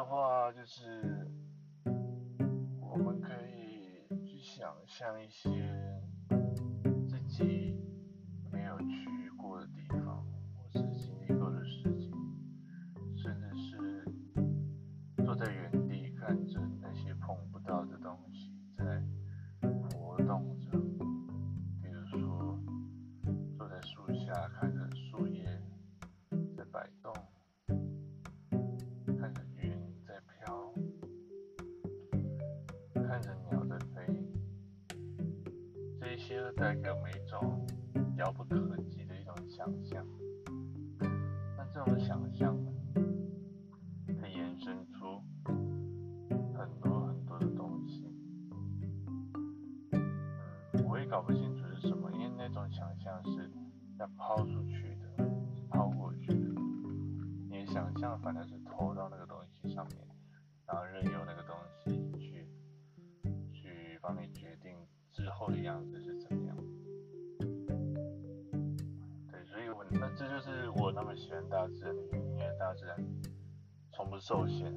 的话就是我们可以去想象一些自己这一些都带给我们一种遥不可及的一种想象。那这种想象呢，可以延伸出很多很多的东西。嗯，我也搞不清楚是什么，因为那种想象是要抛出去的，是抛过去的。你的想象反正是投到那个东西上面，然后任由那个东西去去帮你决定之后的样子是怎喜欢大自然，因为大自然从不受限。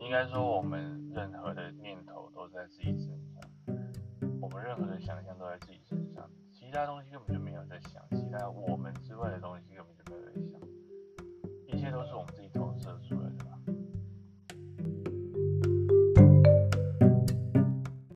应该说，我们任何的念头都在自己身上，我们任何的想象都在自己身上，其他东西根本就没有在想，其他我们之外的东西根本就没有在想，一切都是我们自己做。